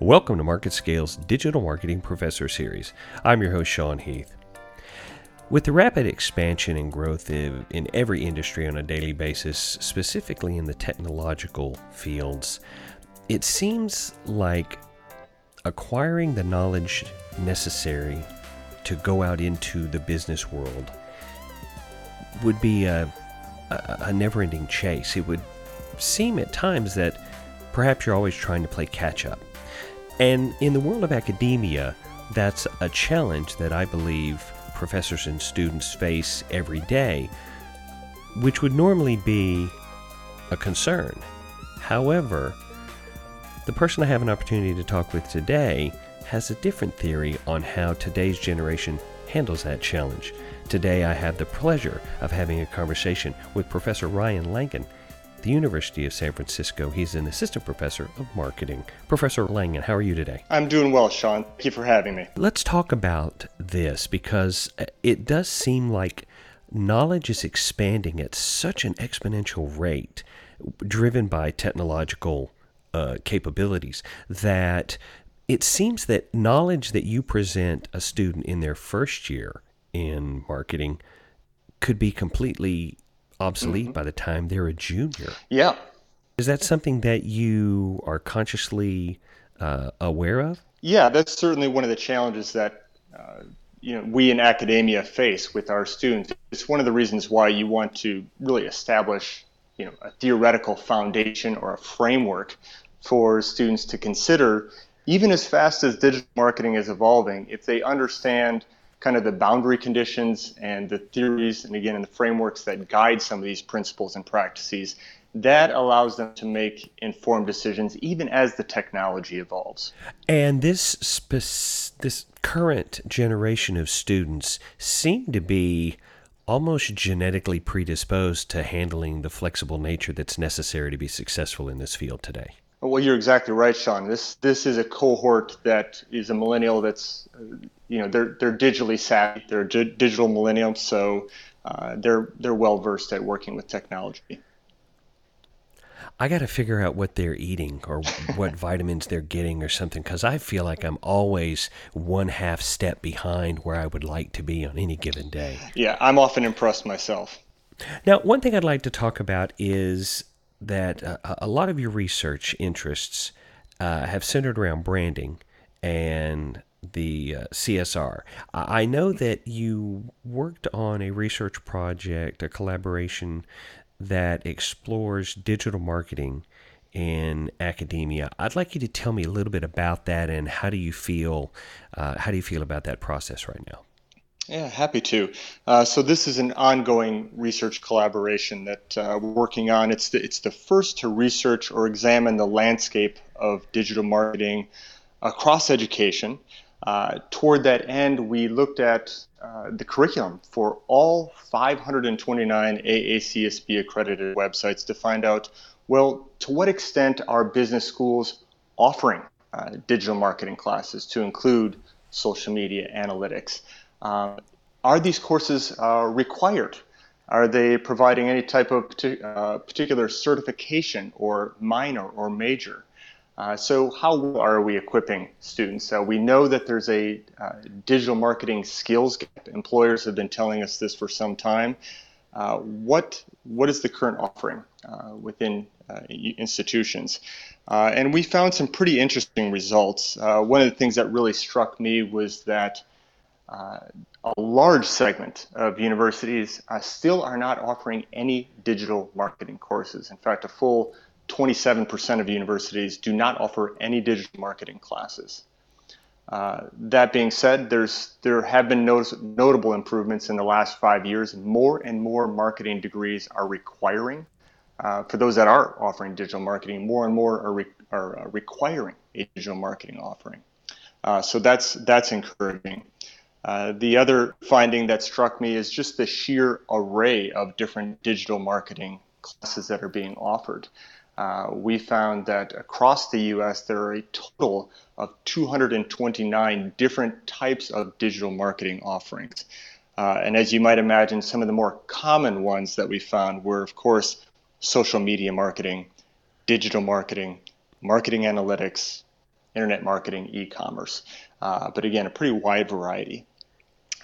Welcome to MarketScale's Digital Marketing Professor Series. I'm your host, Sean Heath. With the rapid expansion and growth in every industry on a daily basis, specifically in the technological fields, it seems like acquiring the knowledge necessary to go out into the business world would be a, a, a never ending chase. It would seem at times that perhaps you're always trying to play catch up. And in the world of academia, that's a challenge that I believe professors and students face every day, which would normally be a concern. However, the person I have an opportunity to talk with today has a different theory on how today's generation handles that challenge. Today, I have the pleasure of having a conversation with Professor Ryan Langan the University of San Francisco. He's an assistant professor of marketing. Professor Langan, how are you today? I'm doing well, Sean. Thank you for having me. Let's talk about this because it does seem like knowledge is expanding at such an exponential rate, driven by technological uh, capabilities, that it seems that knowledge that you present a student in their first year in marketing could be completely obsolete mm-hmm. by the time they're a junior. Yeah. Is that something that you are consciously uh, aware of? Yeah, that's certainly one of the challenges that uh, you know we in academia face with our students. It's one of the reasons why you want to really establish you know a theoretical foundation or a framework for students to consider. Even as fast as digital marketing is evolving, if they understand kind of the boundary conditions and the theories and again in the frameworks that guide some of these principles and practices that allows them to make informed decisions even as the technology evolves and this spe- this current generation of students seem to be almost genetically predisposed to handling the flexible nature that's necessary to be successful in this field today well, you're exactly right, Sean. This this is a cohort that is a millennial that's, you know, they're they're digitally savvy. They're di- digital millennials, so uh, they're they're well versed at working with technology. I got to figure out what they're eating or what vitamins they're getting or something because I feel like I'm always one half step behind where I would like to be on any given day. Yeah, I'm often impressed myself. Now, one thing I'd like to talk about is that uh, a lot of your research interests uh, have centered around branding and the uh, CSR. I know that you worked on a research project, a collaboration that explores digital marketing in academia. I'd like you to tell me a little bit about that and how do you feel? Uh, how do you feel about that process right now? Yeah, happy to. Uh, so this is an ongoing research collaboration that uh, we're working on. It's the, it's the first to research or examine the landscape of digital marketing across education. Uh, toward that end, we looked at uh, the curriculum for all 529 AACSB accredited websites to find out, well, to what extent are business schools offering uh, digital marketing classes to include social media analytics? Uh, are these courses uh, required? Are they providing any type of uh, particular certification or minor or major? Uh, so how are we equipping students? Uh, we know that there's a uh, digital marketing skills gap. Employers have been telling us this for some time. what what is the current offering within institutions? and we found some pretty interesting results. one of the things that really struck me was that uh, a large segment of universities uh, still are not offering any digital marketing courses. In fact, a full 27% of universities do not offer any digital marketing classes. Uh, that being said, there's there have been notice, notable improvements in the last five years. More and more marketing degrees are requiring, uh, for those that are offering digital marketing, more and more are, re, are uh, requiring a digital marketing offering. Uh, so that's that's encouraging. Uh, the other finding that struck me is just the sheer array of different digital marketing classes that are being offered. Uh, we found that across the US, there are a total of 229 different types of digital marketing offerings. Uh, and as you might imagine, some of the more common ones that we found were, of course, social media marketing, digital marketing, marketing analytics, internet marketing, e-commerce. Uh, but again, a pretty wide variety.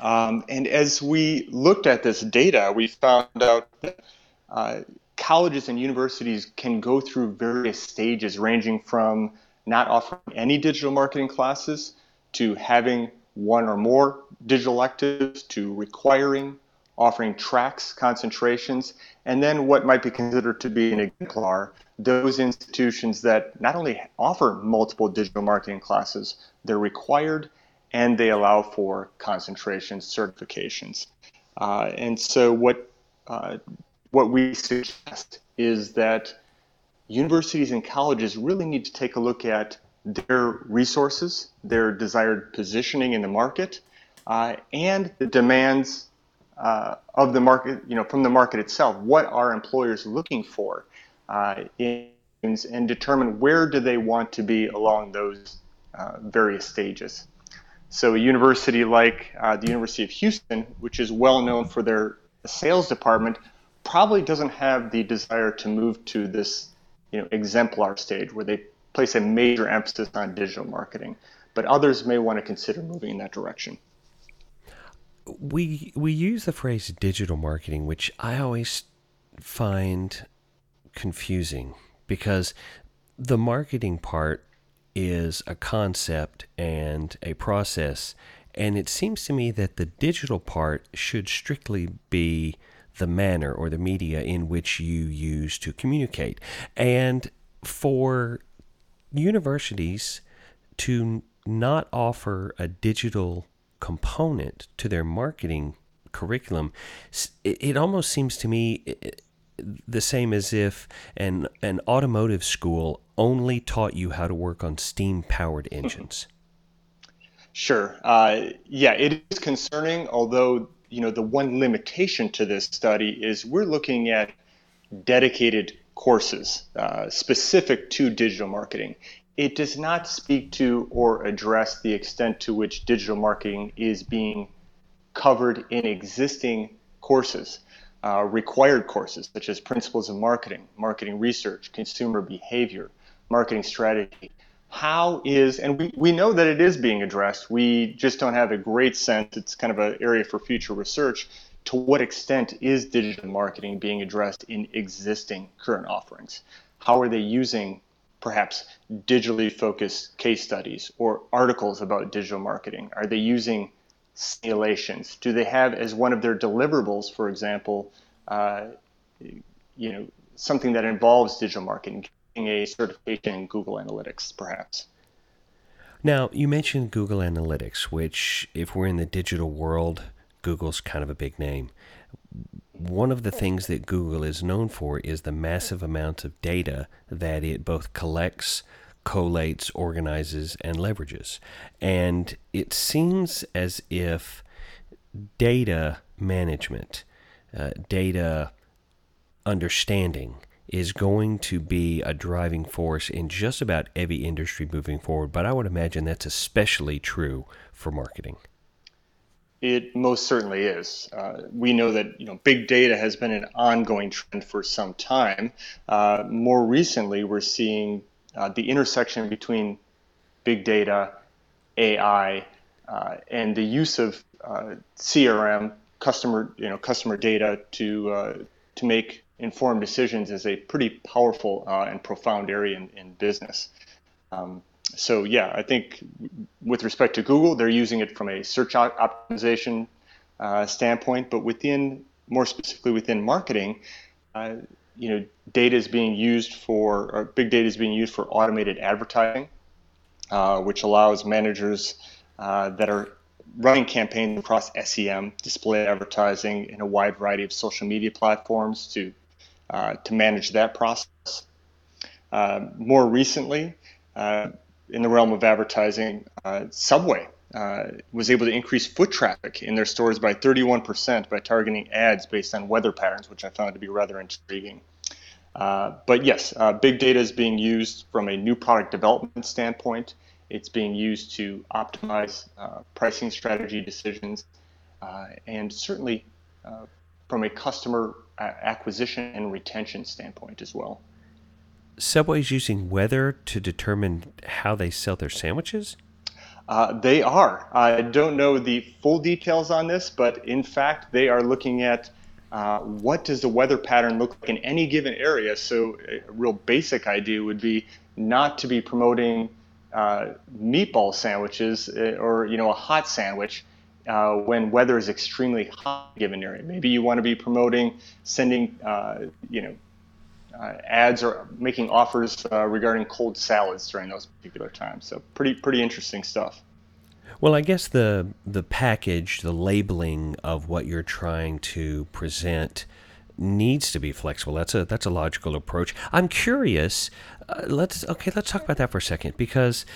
Um, and as we looked at this data, we found out that uh, colleges and universities can go through various stages, ranging from not offering any digital marketing classes to having one or more digital electives to requiring offering tracks, concentrations, and then what might be considered to be an exemplar, those institutions that not only offer multiple digital marketing classes, they're required and they allow for concentration certifications. Uh, and so what uh, what we suggest is that universities and colleges really need to take a look at their resources, their desired positioning in the market, uh, and the demands uh, of the market, you know, from the market itself. What are employers looking for, uh, in, and determine where do they want to be along those uh, various stages. So a university like uh, the University of Houston, which is well known for their sales department, probably doesn't have the desire to move to this, you know, exemplar stage where they place a major emphasis on digital marketing. But others may want to consider moving in that direction we we use the phrase digital marketing, which I always find confusing because the marketing part is a concept and a process, and it seems to me that the digital part should strictly be the manner or the media in which you use to communicate. And for universities to not offer a digital component to their marketing curriculum, it, almost seems to me the same as if an an automotive school only taught you how to work on steam powered engines. Sure. Uh, yeah, it is concerning. Although you know the one limitation to this study is we're looking at dedicated courses uh, specific to digital marketing it does not speak to or address the extent to which digital marketing is being covered in existing courses, uh, required courses such as principles of marketing, marketing research, consumer behavior, marketing strategy. How is, and we, we know that it is being addressed, we just don't have a great sense, it's kind of an area for future research, to what extent is digital marketing being addressed in existing current offerings? How are they using perhaps digitally focused case studies or articles about digital marketing? Are they using simulations? Do they have as one of their deliverables, for example, uh, you know, something that involves digital marketing, a certification in Google Analytics, perhaps? Now, you mentioned Google Analytics, which, if we're in the digital world, Google's kind of a big name one of the things that Google is known for is the massive amount of data that it both collects, collates, organizes, and leverages. And it seems as if data management, uh, data understanding, is going to be a driving force in just about every industry moving forward. But I would imagine that's especially true for marketing. It most certainly is. Uh, we know that you know big data has been an ongoing trend for some time. Uh, more recently, we're seeing uh, the intersection between big data, AI, uh, and the use of uh, CRM, customer you know customer data to uh, to make informed decisions is a pretty powerful and profound area in, in business. Um, so yeah, I think with respect to Google, they're using it from a search optimization uh, standpoint, but within more specifically within marketing, uh, you know, data is being used for or big data is being used for automated advertising, uh, which allows managers uh, that are running campaigns across SEM, display advertising, in a wide variety of social media platforms to uh, to manage that process. Uh, more recently, in the realm of advertising, uh, Subway uh, was able to increase foot traffic in their stores by 31% by targeting ads based on weather patterns, which I found to be rather intriguing. Uh, but yes, uh, big data is being used from a new product development standpoint. It's being used to optimize uh, pricing strategy decisions, uh, and certainly from a customer acquisition and retention standpoint as well. Subway's using weather to determine how they sell their sandwiches? Uh, they are. I don't know the full details on this, but in fact, they are looking at uh, what does the weather pattern look like in any given area. So, a real basic idea would be not to be promoting uh, meatball sandwiches uh, or you know a hot sandwich uh, when weather is extremely hot in a given area. Maybe you want to be promoting sending uh, you know uh, ads or making offers uh, regarding cold salads during those particular times. So pretty pretty interesting stuff. Well, I guess the the package, the labeling of what you're trying to present needs to be flexible. That's a that's a logical approach. I'm curious. Uh, let's okay. Let's talk about that for a second because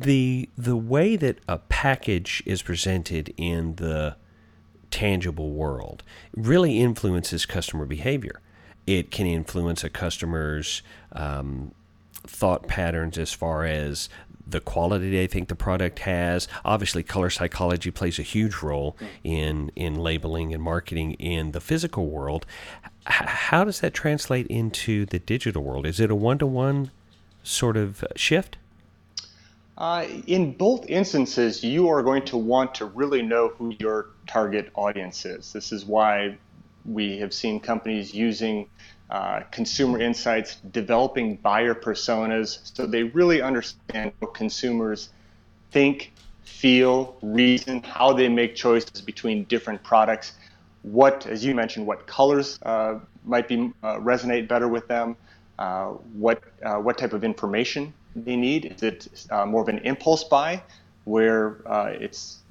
the the way that a package is presented in the tangible world really influences customer behavior. It can influence a customer's um, thought patterns as far as the quality they think the product has. Obviously, color psychology plays a huge role in in labeling and marketing in the physical world. H- how does that translate into the digital world? Is it a one to one sort of shift? Uh, in both instances, you are going to want to really know who your target audience is. This is why we have seen companies using uh, consumer insights, developing buyer personas, so they really understand what consumers think, feel, reason, how they make choices between different products, what, as you mentioned, what colors uh, might be uh, resonate better with them, uh, what uh, what type of information they need. Is it more of an impulse buy, where it's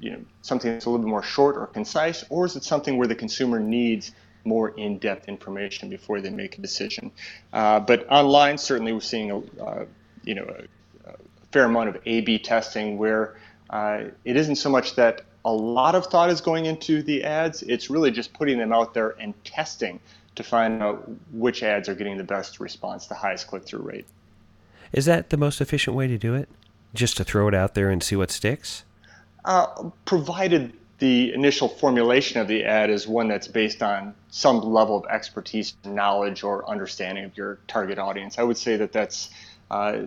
you know something that's a little bit more short or concise, or is it something where the consumer needs more in-depth information before they make a decision? Uh, but online, certainly, we're seeing a uh, you know a, a, fair amount of A/B testing where uh, it isn't so much that a lot of thought is going into the ads; it's really just putting them out there and testing to find out which ads are getting the best response, the highest click-through rate. Is that the most efficient way to do it? Just to throw it out there and see what sticks? Uh, provided the initial formulation of the ad is one that's based on some level of expertise, knowledge, or understanding of your target audience. I would say that that's, uh,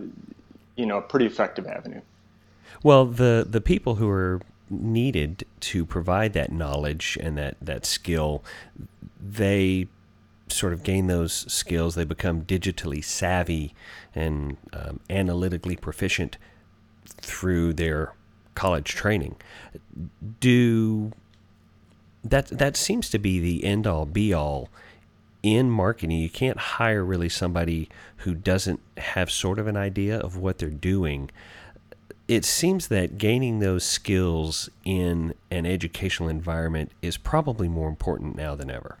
you know, a pretty effective avenue. Well, the the people who are needed to provide that knowledge and that that skill, they sort of gain those skills. They become digitally savvy and um, analytically proficient through their college training. Do that that seems to be the end all be all in marketing. You can't hire really somebody who doesn't have sort of an idea of what they're doing. It seems that gaining those skills in an educational environment is probably more important now than ever.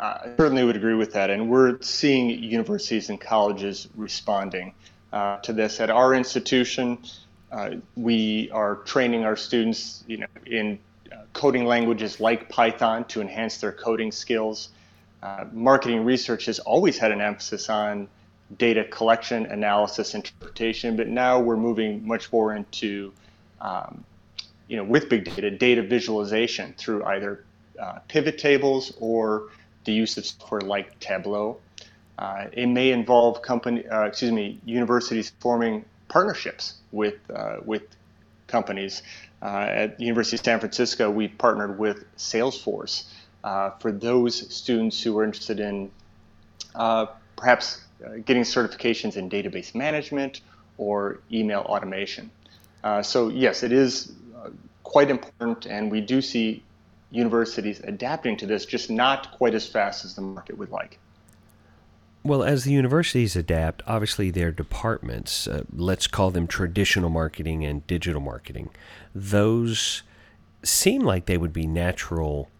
I certainly would agree with that, and we're seeing universities and colleges responding uh, to this. At our institution, uh, we are training our students, you know, in uh, coding languages like Python to enhance their coding skills. Uh, marketing research has always had an emphasis on data collection, analysis, interpretation, but now we're moving much more into, um, you know, with big data, data visualization through either uh, pivot tables or the use of software like Tableau. Uh, it may involve company, uh, excuse me, universities forming partnerships with uh, with companies. Uh, at the University of San Francisco, we partnered with Salesforce uh, for those students who are interested in perhaps getting certifications in database management or email automation. So yes, it is quite important, and we do see universities adapting to this, just not quite as fast as the market would like. Well, as the universities adapt, obviously their departments, uh, let's call them traditional marketing and digital marketing, those seem like they would be natural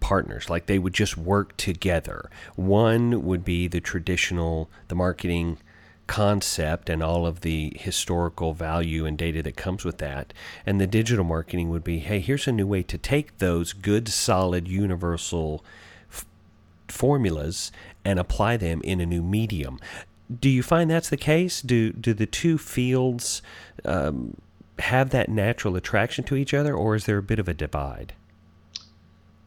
partners, like they would just work together. One would be the traditional, the marketing concept and all of the historical value and data that comes with that. And the digital marketing would be hey, here's a new way to take those good, solid, universal formulas and apply them in a new medium. Do you find that's the case? Do do the two fields um, have that natural attraction to each other, or is there a bit of a divide?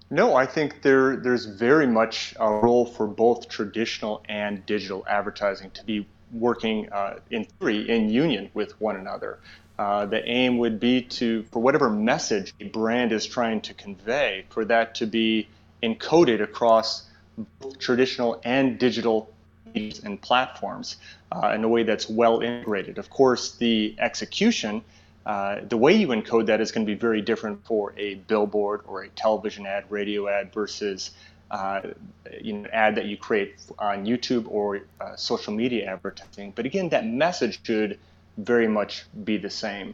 No, I think there there's very much a role for both traditional and digital advertising to be working uh, in theory in union with one another. Uh, the aim would be to, for whatever message a brand is trying to convey, for that to be encoded across both traditional and digital mediums and platforms uh, in a way that's well integrated. Of course, the execution, uh, the way you encode that is going to be very different for a billboard or a television ad, radio ad versus uh, you know, ad that you create on YouTube or uh, social media advertising. But again, that message should very much be the same.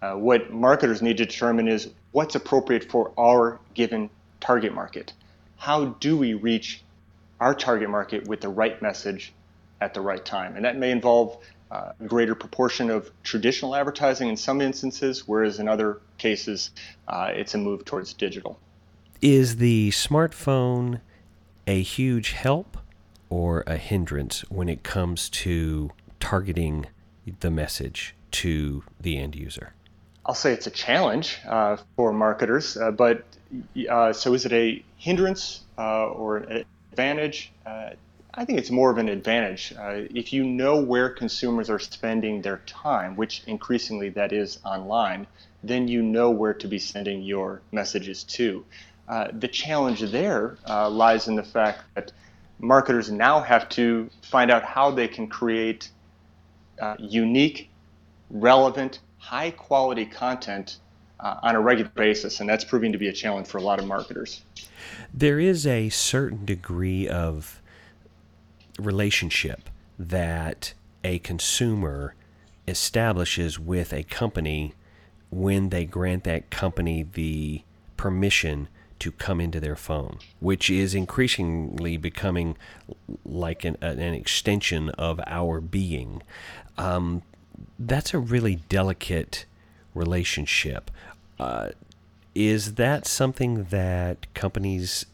Uh, what marketers need to determine is what's appropriate for our given target market. How do we reach our target market with the right message at the right time? And that may involve uh, a greater proportion of traditional advertising in some instances, whereas in other cases, uh, it's a move towards digital. Is the smartphone a huge help or a hindrance when it comes to targeting the message to the end user? I'll say it's a challenge uh, for marketers, uh, but uh, so is it a hindrance uh, or an advantage? Uh, I think it's more of an advantage. Uh, if you know where consumers are spending their time, which increasingly that is online, then you know where to be sending your messages to. Uh, the challenge there uh, lies in the fact that marketers now have to find out how they can create uh, unique, relevant, high quality content uh, on a regular basis, and that's proving to be a challenge for a lot of marketers. There is a certain degree of relationship that a consumer establishes with a company when they grant that company the permission to come into their phone, which is increasingly becoming like an, an extension of our being. Um, that's a really delicate relationship. Uh, is that something that companies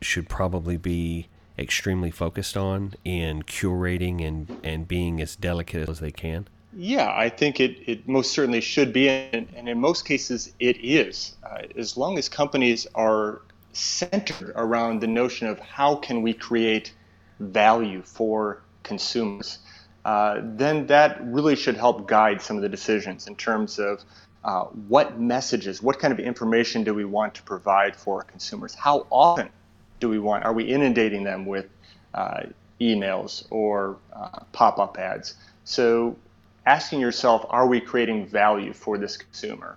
should probably be extremely focused on in curating and, and being as delicate as they can? Yeah, I think it, it most certainly should be, and, and in most cases it is. Uh, as long as companies are centered around the notion of how can we create value for consumers, uh, then that really should help guide some of the decisions in terms of uh, what messages, what kind of information do we want to provide for consumers? How often do we want? Are we inundating them with uh, emails or uh, pop-up ads? So asking yourself, are we creating value for this consumer?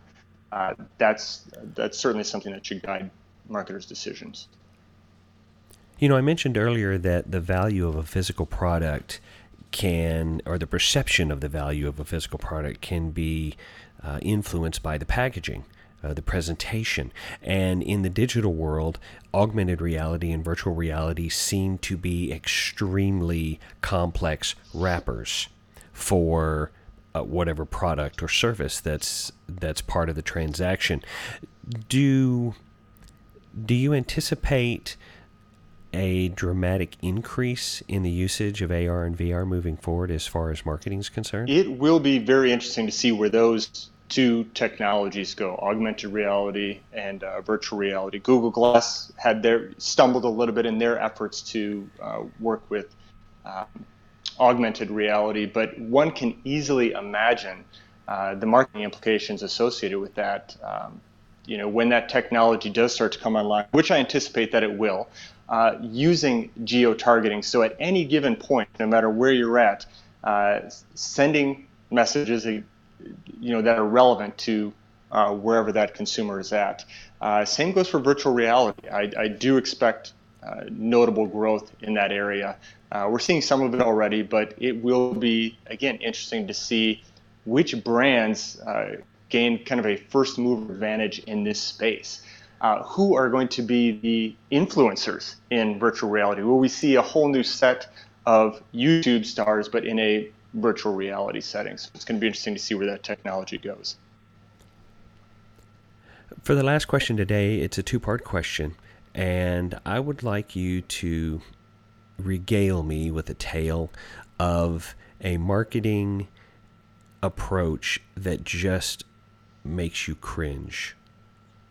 Uh, that's that's certainly something that should guide marketers' decisions. You know, I mentioned earlier that the value of a physical product can, or the perception of the value of a physical product can be uh, influenced by the packaging. Uh, the presentation. And in the digital world, augmented reality and virtual reality seem to be extremely complex wrappers for uh, whatever product or service that's that's part of the transaction. Do do you anticipate a dramatic increase in the usage of AR and VR moving forward as far as marketing is concerned? It will be very interesting to see where those two technologies go augmented reality and uh, virtual reality google glass had their stumbled a little bit in their efforts to uh, work with um, augmented reality, but one can easily imagine uh, the marketing implications associated with that. Um, you know, when that technology does start to come online, which I anticipate that it will, uh, using geo targeting. So at any given point, no matter where you're at, uh, sending messages, you know, that are relevant to uh, wherever that consumer is at. Uh, same goes for virtual reality. I, I do expect uh, notable growth in that area. Uh, we're seeing some of it already, but it will be, again, interesting to see which brands uh, gain kind of a first mover advantage in this space. Uh, who are going to be the influencers in virtual reality? Will we see a whole new set of YouTube stars, but in a virtual reality setting? So it's going to be interesting to see where that technology goes. For the last question today, it's a two part question, and I would like you to regale me with a tale of a marketing approach that just makes you cringe.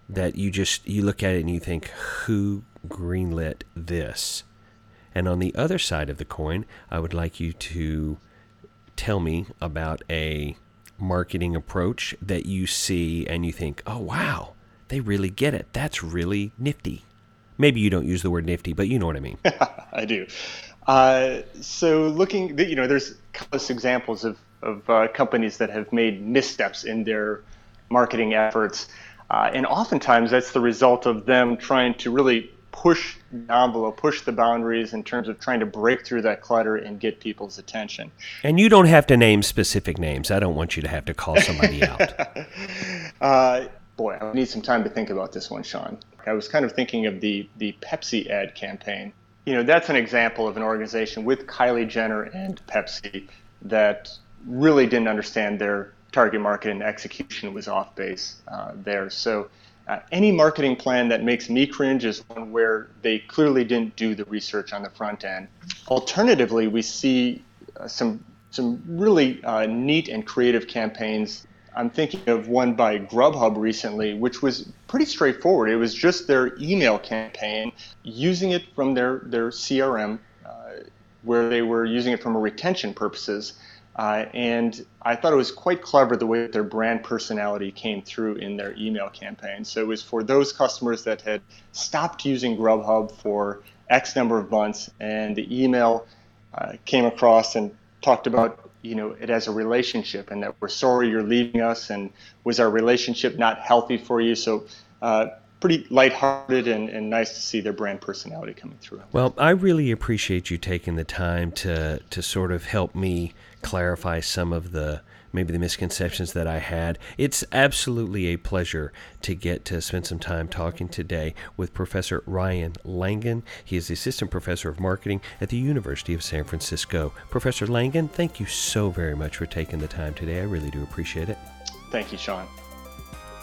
that you just you look at it and you think who greenlit this? And on the other side of the coin i would like you to tell me about a marketing approach that you see and you think oh wow they really get it. That's really nifty maybe you don't use the word nifty but you know what i mean i do uh, so looking you know there's countless examples of, of uh, companies that have made missteps in their marketing efforts uh, and oftentimes that's the result of them trying to really push the envelope, push the boundaries in terms of trying to break through that clutter and get people's attention. And you don't have to name specific names. I don't want you to have to call somebody out. boy, I need some time to think about this one, Sean. I was kind of thinking of the the Pepsi ad campaign. You know, that's an example of an organization with Kylie Jenner and Pepsi that really didn't understand their target market and execution was off base uh, there. So uh, any marketing plan that makes me cringe is one where they clearly didn't do the research on the front end. Alternatively, we see uh, some some really uh, neat and creative campaigns. I'm thinking of one by Grubhub recently, which was pretty straightforward. It was just their email campaign, using it from their their CRM, uh, where they were using it from a retention purposes. Uh, and I thought it was quite clever the way that their brand personality came through in their email campaign. So it was for those customers that had stopped using Grubhub for X number of months, and the email uh, came across and talked about you know it as a relationship, and that we're sorry you're leaving us, and was our relationship not healthy for you? So. Uh, pretty lighthearted and, and nice to see their brand personality coming through. Well, I really appreciate you taking the time to to sort of help me clarify some of the maybe the misconceptions that I had. It's absolutely a pleasure to get to spend some time talking today with Professor Ryan Langan. He is the assistant professor of marketing at the University of San Francisco. Professor Langan, thank you so very much for taking the time today. I really do appreciate it. Thank you, Sean.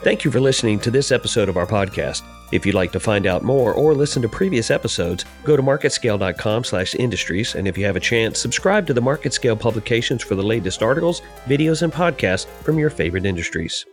Thank you for listening to this episode of our podcast. If you'd like to find out more or listen to previous episodes, go to marketscale.com/industries and if you have a chance, subscribe to the MarketScale publications for the latest articles, videos and podcasts from your favorite industries.